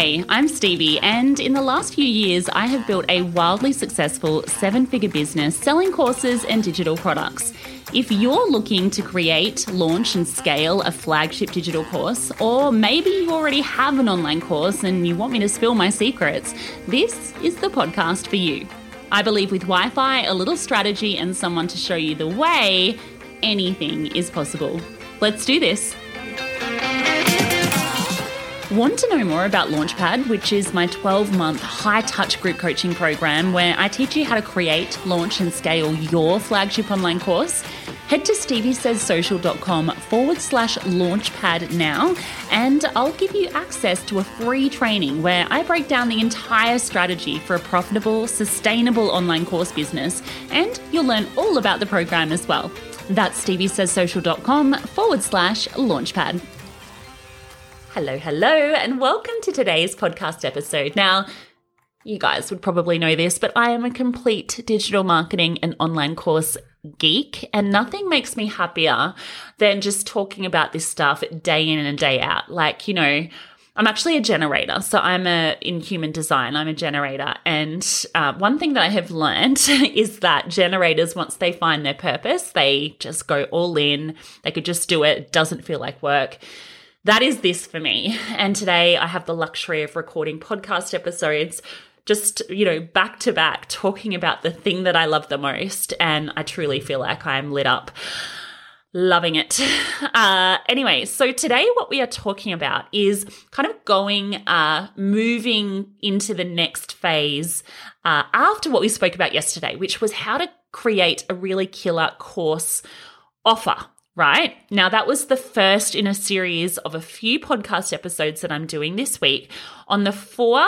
Hey, I'm Stevie, and in the last few years, I have built a wildly successful seven figure business selling courses and digital products. If you're looking to create, launch, and scale a flagship digital course, or maybe you already have an online course and you want me to spill my secrets, this is the podcast for you. I believe with Wi Fi, a little strategy, and someone to show you the way, anything is possible. Let's do this. Want to know more about Launchpad, which is my 12 month high touch group coaching program where I teach you how to create, launch, and scale your flagship online course? Head to steviesayssocial.com forward slash launchpad now, and I'll give you access to a free training where I break down the entire strategy for a profitable, sustainable online course business, and you'll learn all about the program as well. That's steviesayssocial.com forward slash launchpad. Hello, hello, and welcome to today's podcast episode. Now, you guys would probably know this, but I am a complete digital marketing and online course geek, and nothing makes me happier than just talking about this stuff day in and day out. Like, you know, I'm actually a generator. So I'm a in human design, I'm a generator. And uh, one thing that I have learned is that generators, once they find their purpose, they just go all in. They could just do it. it doesn't feel like work that is this for me. And today I have the luxury of recording podcast episodes just, you know, back to back, talking about the thing that I love the most. And I truly feel like I'm lit up. Loving it. Uh, anyway, so today what we are talking about is kind of going, uh, moving into the next phase uh, after what we spoke about yesterday, which was how to create a really killer course offer right? Now, that was the first in a series of a few podcast episodes that I'm doing this week on the four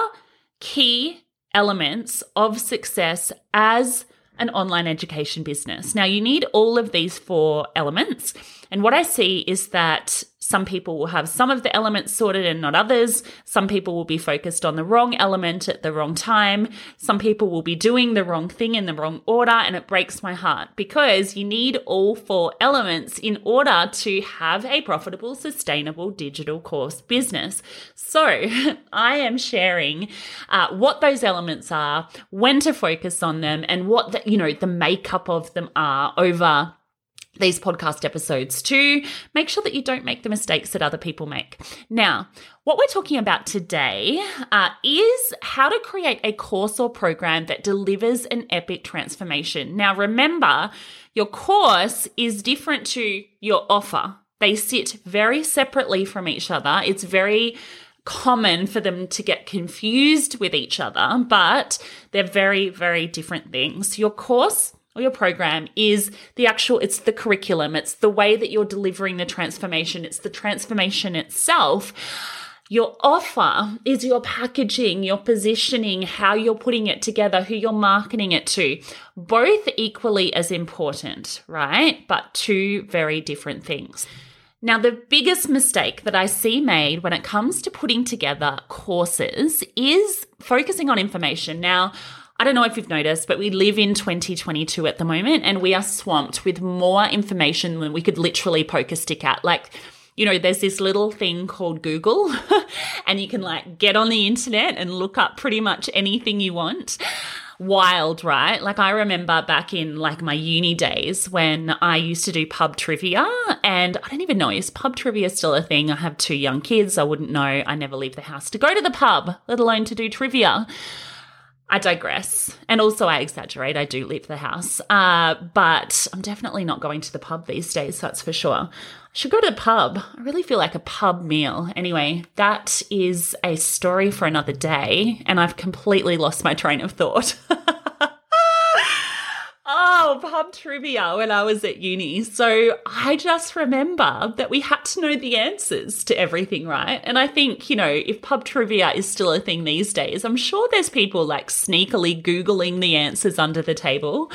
key elements of success as an online education business. Now, you need all of these four elements. And what I see is that some people will have some of the elements sorted and not others. Some people will be focused on the wrong element at the wrong time. Some people will be doing the wrong thing in the wrong order. And it breaks my heart because you need all four elements in order to have a profitable, sustainable digital course business. So I am sharing uh, what those elements are, when to focus on them, and what the, you know, the makeup of them are over these podcast episodes to make sure that you don't make the mistakes that other people make. Now, what we're talking about today uh, is how to create a course or program that delivers an epic transformation. Now, remember, your course is different to your offer. They sit very separately from each other. It's very common for them to get confused with each other, but they're very, very different things. Your course or your program is the actual, it's the curriculum, it's the way that you're delivering the transformation, it's the transformation itself. Your offer is your packaging, your positioning, how you're putting it together, who you're marketing it to. Both equally as important, right? But two very different things. Now, the biggest mistake that I see made when it comes to putting together courses is focusing on information. Now, I don't know if you've noticed, but we live in 2022 at the moment and we are swamped with more information than we could literally poke a stick at. Like, you know, there's this little thing called Google, and you can like get on the internet and look up pretty much anything you want. Wild, right? Like, I remember back in like my uni days when I used to do pub trivia, and I don't even know, is pub trivia still a thing? I have two young kids. I wouldn't know. I never leave the house to go to the pub, let alone to do trivia. I digress. And also, I exaggerate. I do leave the house. Uh, but I'm definitely not going to the pub these days, that's for sure. I should go to the pub. I really feel like a pub meal. Anyway, that is a story for another day. And I've completely lost my train of thought. Pub trivia when I was at uni. So I just remember that we had to know the answers to everything, right? And I think, you know, if pub trivia is still a thing these days, I'm sure there's people like sneakily Googling the answers under the table.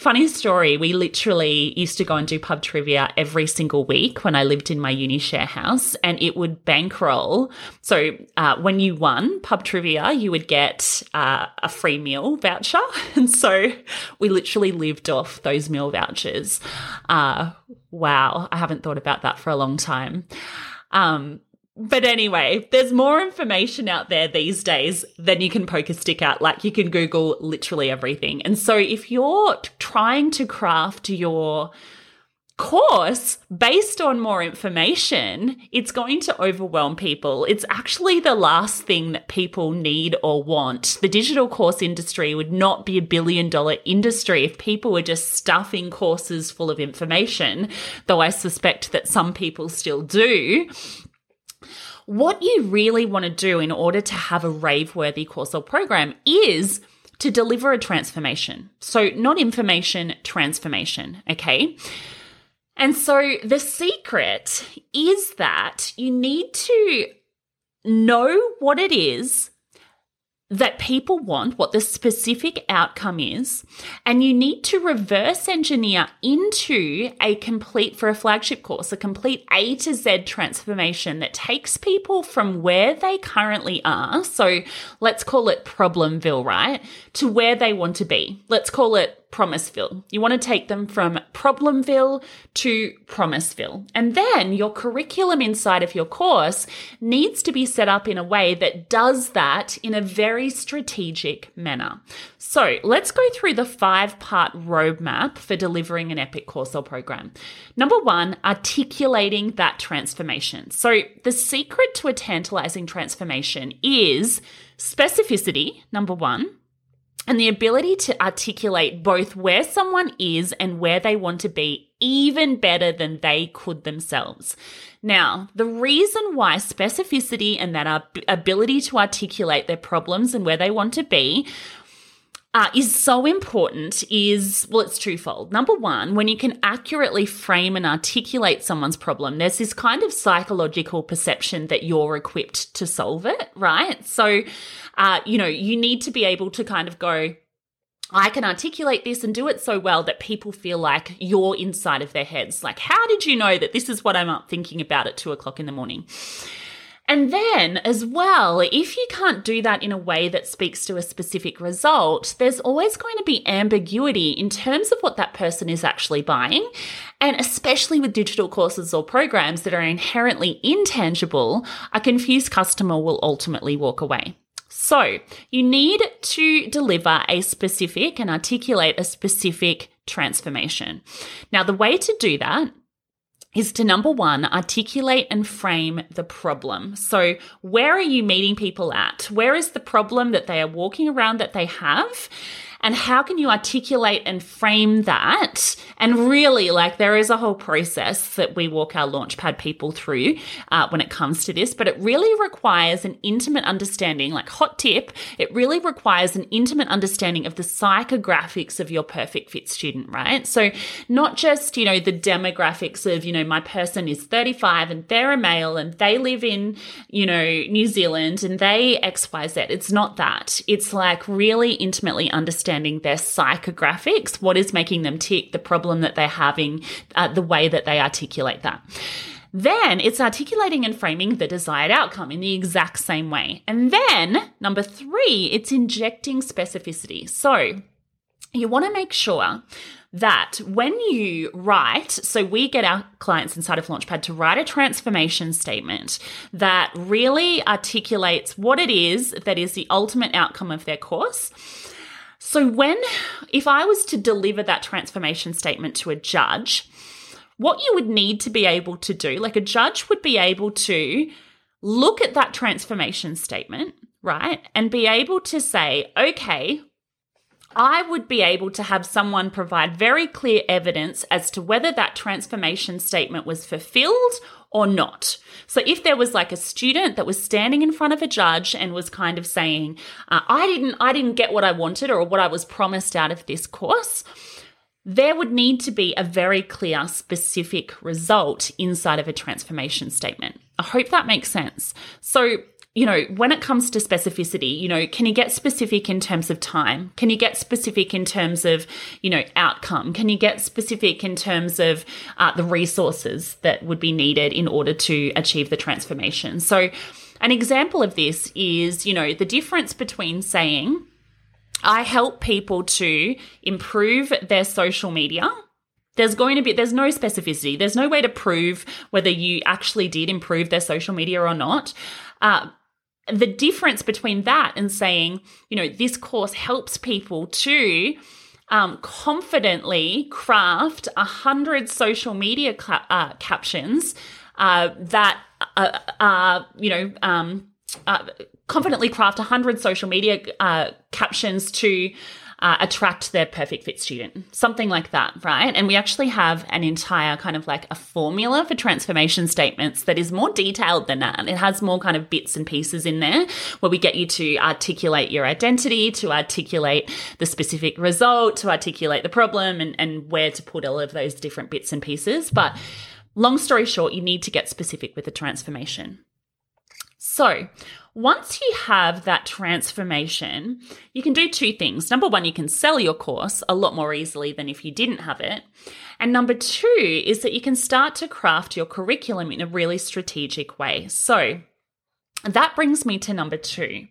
Funny story, we literally used to go and do pub trivia every single week when I lived in my uni share house, and it would bankroll. So uh, when you won pub trivia, you would get uh, a free meal voucher. And so we literally lived off those meal vouchers. Uh, wow, I haven't thought about that for a long time. Um, but anyway, there's more information out there these days than you can poke a stick at. Like you can Google literally everything. And so if you're trying to craft your course based on more information, it's going to overwhelm people. It's actually the last thing that people need or want. The digital course industry would not be a billion dollar industry if people were just stuffing courses full of information, though I suspect that some people still do what you really want to do in order to have a rave worthy course or program is to deliver a transformation. So, not information, transformation. Okay. And so the secret is that you need to know what it is that people want, what the specific outcome is, and you need to reverse engineer into a complete, for a flagship course, a complete A to Z transformation that takes people from where they currently are. So let's call it Problemville, right? To where they want to be. Let's call it Promiseville. You want to take them from Problemville to Promiseville. And then your curriculum inside of your course needs to be set up in a way that does that in a very strategic manner. So let's go through the five part roadmap for delivering an epic course or program. Number one, articulating that transformation. So the secret to a tantalizing transformation is specificity, number one and the ability to articulate both where someone is and where they want to be even better than they could themselves. Now, the reason why specificity and that ability to articulate their problems and where they want to be uh, is so important is well, it's twofold. Number one, when you can accurately frame and articulate someone's problem, there's this kind of psychological perception that you're equipped to solve it, right? So, uh, you know, you need to be able to kind of go, I can articulate this and do it so well that people feel like you're inside of their heads. Like, how did you know that this is what I'm up thinking about at two o'clock in the morning? And then, as well, if you can't do that in a way that speaks to a specific result, there's always going to be ambiguity in terms of what that person is actually buying. And especially with digital courses or programs that are inherently intangible, a confused customer will ultimately walk away. So, you need to deliver a specific and articulate a specific transformation. Now, the way to do that is to number one, articulate and frame the problem. So, where are you meeting people at? Where is the problem that they are walking around that they have? And how can you articulate and frame that? And really, like, there is a whole process that we walk our Launchpad people through uh, when it comes to this, but it really requires an intimate understanding. Like, hot tip, it really requires an intimate understanding of the psychographics of your perfect fit student, right? So, not just, you know, the demographics of, you know, my person is 35 and they're a male and they live in, you know, New Zealand and they XYZ. It's not that. It's like really intimately understanding their psychographics, what is making them tick, the problem that they're having, uh, the way that they articulate that. Then it's articulating and framing the desired outcome in the exact same way. And then number three, it's injecting specificity. So you want to make sure that when you write, so we get our clients inside of Launchpad to write a transformation statement that really articulates what it is that is the ultimate outcome of their course. So, when, if I was to deliver that transformation statement to a judge, what you would need to be able to do, like a judge would be able to look at that transformation statement, right? And be able to say, okay, I would be able to have someone provide very clear evidence as to whether that transformation statement was fulfilled or not. So if there was like a student that was standing in front of a judge and was kind of saying, uh, "I didn't, I didn't get what I wanted or what I was promised out of this course," there would need to be a very clear, specific result inside of a transformation statement. I hope that makes sense. So you know, when it comes to specificity, you know, can you get specific in terms of time? Can you get specific in terms of, you know, outcome? Can you get specific in terms of uh, the resources that would be needed in order to achieve the transformation? So, an example of this is, you know, the difference between saying, I help people to improve their social media there's going to be there's no specificity there's no way to prove whether you actually did improve their social media or not uh, the difference between that and saying, you know, this course helps people to um, confidently craft a hundred social media ca- uh, captions uh, that uh, are, you know, um, uh, confidently craft a hundred social media uh, captions to uh, attract their perfect fit student, something like that, right? And we actually have an entire kind of like a formula for transformation statements that is more detailed than that. It has more kind of bits and pieces in there where we get you to articulate your identity, to articulate the specific result, to articulate the problem, and, and where to put all of those different bits and pieces. But long story short, you need to get specific with the transformation. So, once you have that transformation, you can do two things. Number one, you can sell your course a lot more easily than if you didn't have it. And number two is that you can start to craft your curriculum in a really strategic way. So that brings me to number two.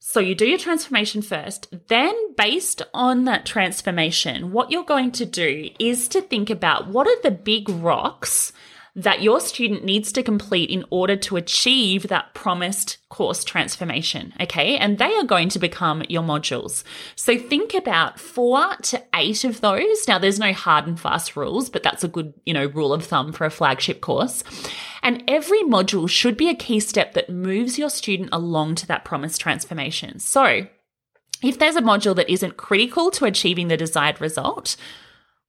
So you do your transformation first. Then, based on that transformation, what you're going to do is to think about what are the big rocks that your student needs to complete in order to achieve that promised course transformation. Okay. And they are going to become your modules. So think about four to eight of those. Now, there's no hard and fast rules, but that's a good, you know, rule of thumb for a flagship course. And every module should be a key step that moves your student along to that promised transformation. So if there's a module that isn't critical to achieving the desired result,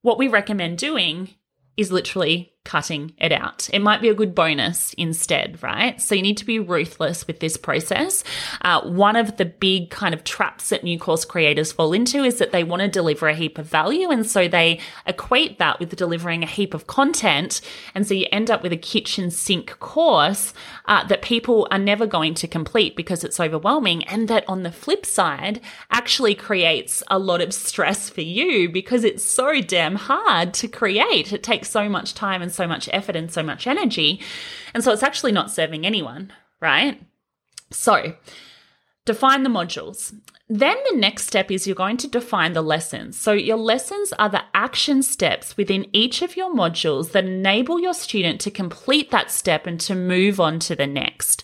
what we recommend doing is literally cutting it out. It might be a good bonus instead, right? So you need to be ruthless with this process. Uh, one of the big kind of traps that new course creators fall into is that they want to deliver a heap of value. And so they equate that with delivering a heap of content. And so you end up with a kitchen sink course uh, that people are never going to complete because it's overwhelming. And that on the flip side actually creates a lot of stress for you because it's so damn hard to create. It takes so much time and so much effort and so much energy. And so it's actually not serving anyone, right? So, define the modules. Then the next step is you're going to define the lessons. So, your lessons are the action steps within each of your modules that enable your student to complete that step and to move on to the next.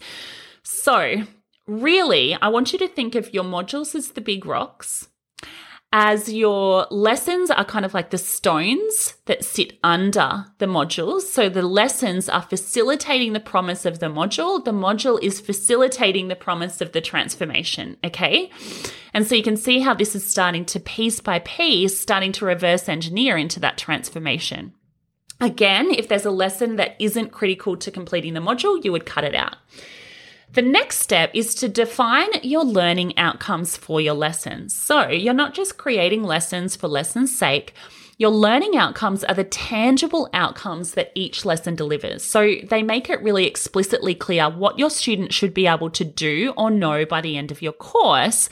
So, really, I want you to think of your modules as the big rocks as your lessons are kind of like the stones that sit under the modules. So the lessons are facilitating the promise of the module. The module is facilitating the promise of the transformation. Okay. And so you can see how this is starting to piece by piece, starting to reverse engineer into that transformation. Again, if there's a lesson that isn't critical to completing the module, you would cut it out. The next step is to define your learning outcomes for your lessons. So you're not just creating lessons for lessons' sake. Your learning outcomes are the tangible outcomes that each lesson delivers. So they make it really explicitly clear what your student should be able to do or know by the end of your course.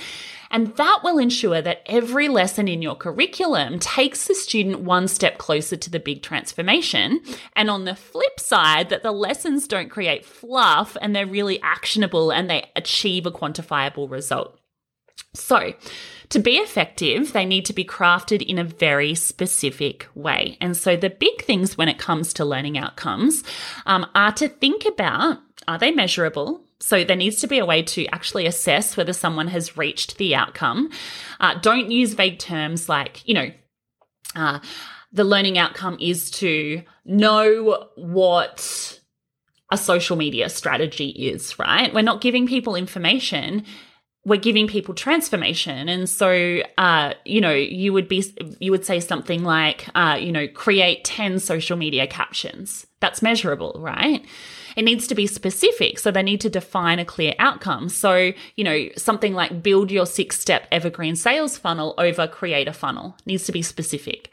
And that will ensure that every lesson in your curriculum takes the student one step closer to the big transformation. And on the flip side, that the lessons don't create fluff and they're really actionable and they achieve a quantifiable result. So, to be effective, they need to be crafted in a very specific way. And so, the big things when it comes to learning outcomes um, are to think about are they measurable? So there needs to be a way to actually assess whether someone has reached the outcome. Uh, don't use vague terms like, you know, uh, the learning outcome is to know what a social media strategy is, right? We're not giving people information. We're giving people transformation. And so, uh, you know, you would be, you would say something like, uh, you know, create 10 social media captions. That's measurable, right? It needs to be specific. So they need to define a clear outcome. So, you know, something like build your six step evergreen sales funnel over create a funnel needs to be specific.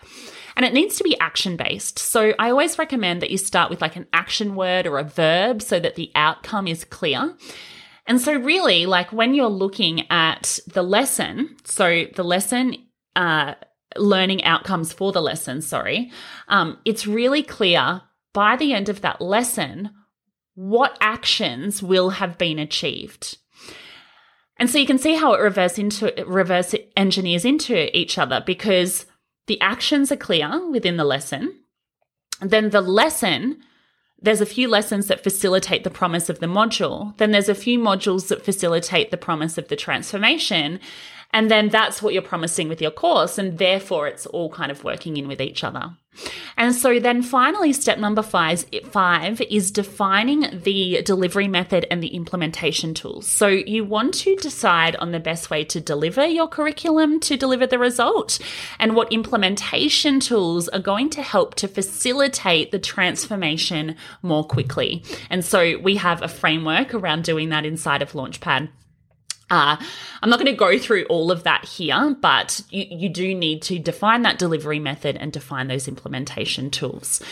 And it needs to be action based. So I always recommend that you start with like an action word or a verb so that the outcome is clear. And so, really, like when you're looking at the lesson, so the lesson, uh, learning outcomes for the lesson, sorry, um, it's really clear by the end of that lesson what actions will have been achieved. And so you can see how it reverse into reverse engineers into each other because the actions are clear within the lesson. Then the lesson, there's a few lessons that facilitate the promise of the module. Then there's a few modules that facilitate the promise of the transformation. And then that's what you're promising with your course. And therefore, it's all kind of working in with each other. And so then finally, step number five, five is defining the delivery method and the implementation tools. So you want to decide on the best way to deliver your curriculum to deliver the result and what implementation tools are going to help to facilitate the transformation more quickly. And so we have a framework around doing that inside of Launchpad. Uh, I'm not going to go through all of that here, but you, you do need to define that delivery method and define those implementation tools.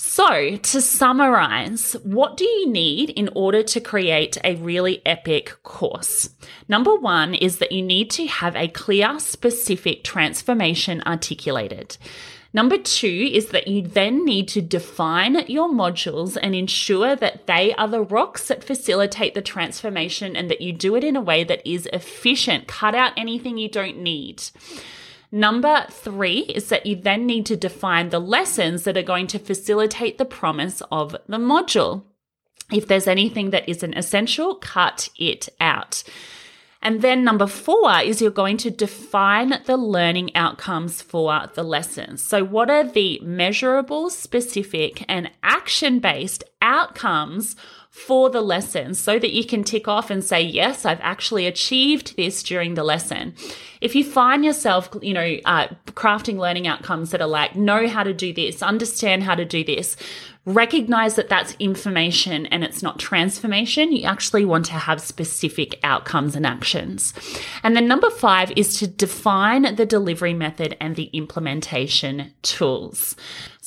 So, to summarize, what do you need in order to create a really epic course? Number one is that you need to have a clear, specific transformation articulated. Number two is that you then need to define your modules and ensure that they are the rocks that facilitate the transformation and that you do it in a way that is efficient. Cut out anything you don't need. Number three is that you then need to define the lessons that are going to facilitate the promise of the module. If there's anything that isn't essential, cut it out. And then number four is you're going to define the learning outcomes for the lessons. So, what are the measurable, specific, and action based outcomes for the lesson so that you can tick off and say, yes, I've actually achieved this during the lesson. If you find yourself, you know, uh, crafting learning outcomes that are like, know how to do this, understand how to do this, recognize that that's information and it's not transformation. You actually want to have specific outcomes and actions. And then number five is to define the delivery method and the implementation tools.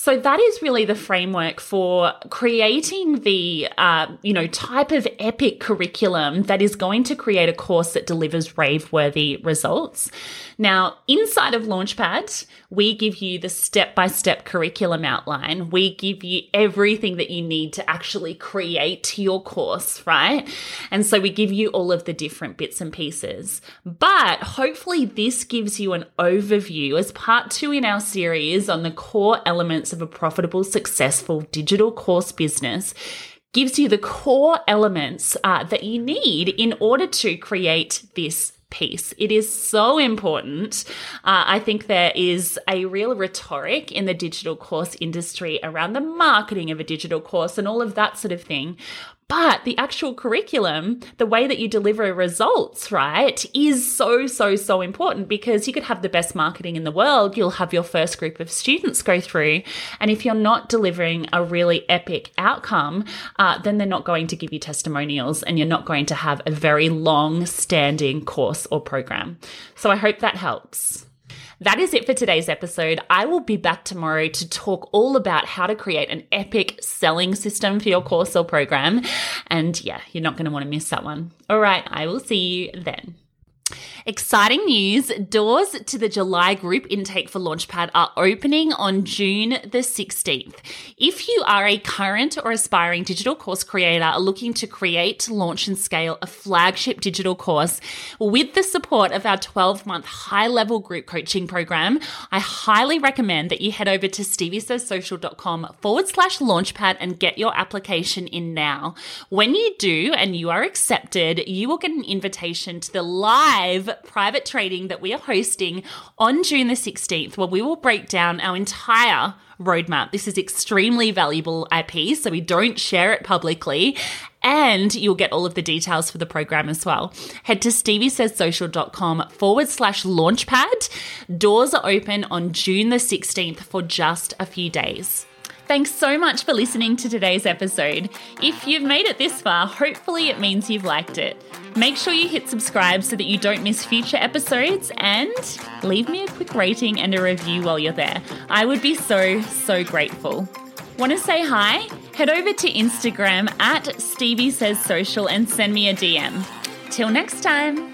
So that is really the framework for creating the, uh, you know, type of epic curriculum that is going to create a course that delivers rave-worthy results. Now, inside of Launchpad, we give you the step-by-step curriculum outline. We give you everything that you need to actually create your course, right? And so we give you all of the different bits and pieces. But hopefully, this gives you an overview as part two in our series on the core elements of a profitable, successful digital course business gives you the core elements uh, that you need in order to create this piece. It is so important. Uh, I think there is a real rhetoric in the digital course industry around the marketing of a digital course and all of that sort of thing. But the actual curriculum, the way that you deliver results, right, is so, so, so important because you could have the best marketing in the world. You'll have your first group of students go through. And if you're not delivering a really epic outcome, uh, then they're not going to give you testimonials and you're not going to have a very long standing course or program. So I hope that helps. That is it for today's episode. I will be back tomorrow to talk all about how to create an epic selling system for your course or program. And yeah, you're not going to want to miss that one. All right, I will see you then. Exciting news doors to the July group intake for Launchpad are opening on June the 16th. If you are a current or aspiring digital course creator looking to create, launch, and scale a flagship digital course with the support of our 12 month high level group coaching program, I highly recommend that you head over to steviesayssocial.com forward slash launchpad and get your application in now. When you do and you are accepted, you will get an invitation to the live private training that we are hosting on June the 16th, where we will break down our entire roadmap. This is extremely valuable IP, so we don't share it publicly. And you'll get all of the details for the program as well. Head to steviesayssocial.com forward slash launchpad. Doors are open on June the 16th for just a few days. Thanks so much for listening to today's episode. If you've made it this far, hopefully it means you've liked it. Make sure you hit subscribe so that you don't miss future episodes and leave me a quick rating and a review while you're there. I would be so, so grateful. Want to say hi? Head over to Instagram at Stevie Says Social and send me a DM. Till next time.